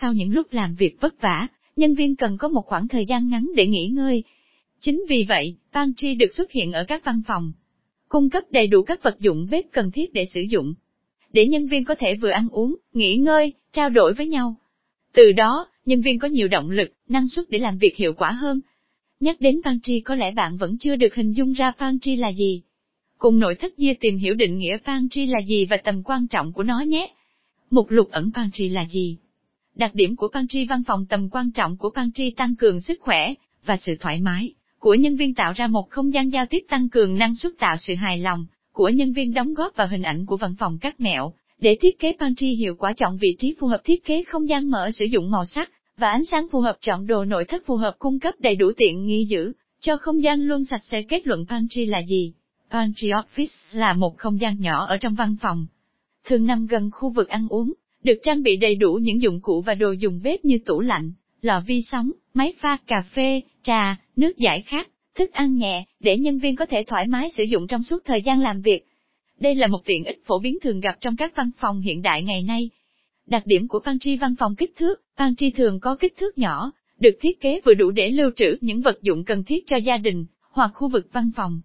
sau những lúc làm việc vất vả, nhân viên cần có một khoảng thời gian ngắn để nghỉ ngơi. Chính vì vậy, pantry được xuất hiện ở các văn phòng, cung cấp đầy đủ các vật dụng bếp cần thiết để sử dụng, để nhân viên có thể vừa ăn uống, nghỉ ngơi, trao đổi với nhau. Từ đó, nhân viên có nhiều động lực, năng suất để làm việc hiệu quả hơn. Nhắc đến pantry có lẽ bạn vẫn chưa được hình dung ra pantry là gì. Cùng nội thất Dia tìm hiểu định nghĩa pantry là gì và tầm quan trọng của nó nhé. Mục lục ẩn pantry là gì? Đặc điểm của pantry văn phòng tầm quan trọng của pantry tăng cường sức khỏe và sự thoải mái của nhân viên tạo ra một không gian giao tiếp tăng cường năng suất tạo sự hài lòng của nhân viên đóng góp vào hình ảnh của văn phòng các mẹo. Để thiết kế pantry hiệu quả chọn vị trí phù hợp thiết kế không gian mở sử dụng màu sắc và ánh sáng phù hợp chọn đồ nội thất phù hợp cung cấp đầy đủ tiện nghi giữ cho không gian luôn sạch sẽ kết luận pantry là gì? Pantry office là một không gian nhỏ ở trong văn phòng, thường nằm gần khu vực ăn uống, được trang bị đầy đủ những dụng cụ và đồ dùng bếp như tủ lạnh, lò vi sóng, máy pha cà phê, trà, nước giải khát, thức ăn nhẹ, để nhân viên có thể thoải mái sử dụng trong suốt thời gian làm việc. Đây là một tiện ích phổ biến thường gặp trong các văn phòng hiện đại ngày nay. Đặc điểm của pantry văn phòng kích thước, pantry thường có kích thước nhỏ, được thiết kế vừa đủ để lưu trữ những vật dụng cần thiết cho gia đình, hoặc khu vực văn phòng.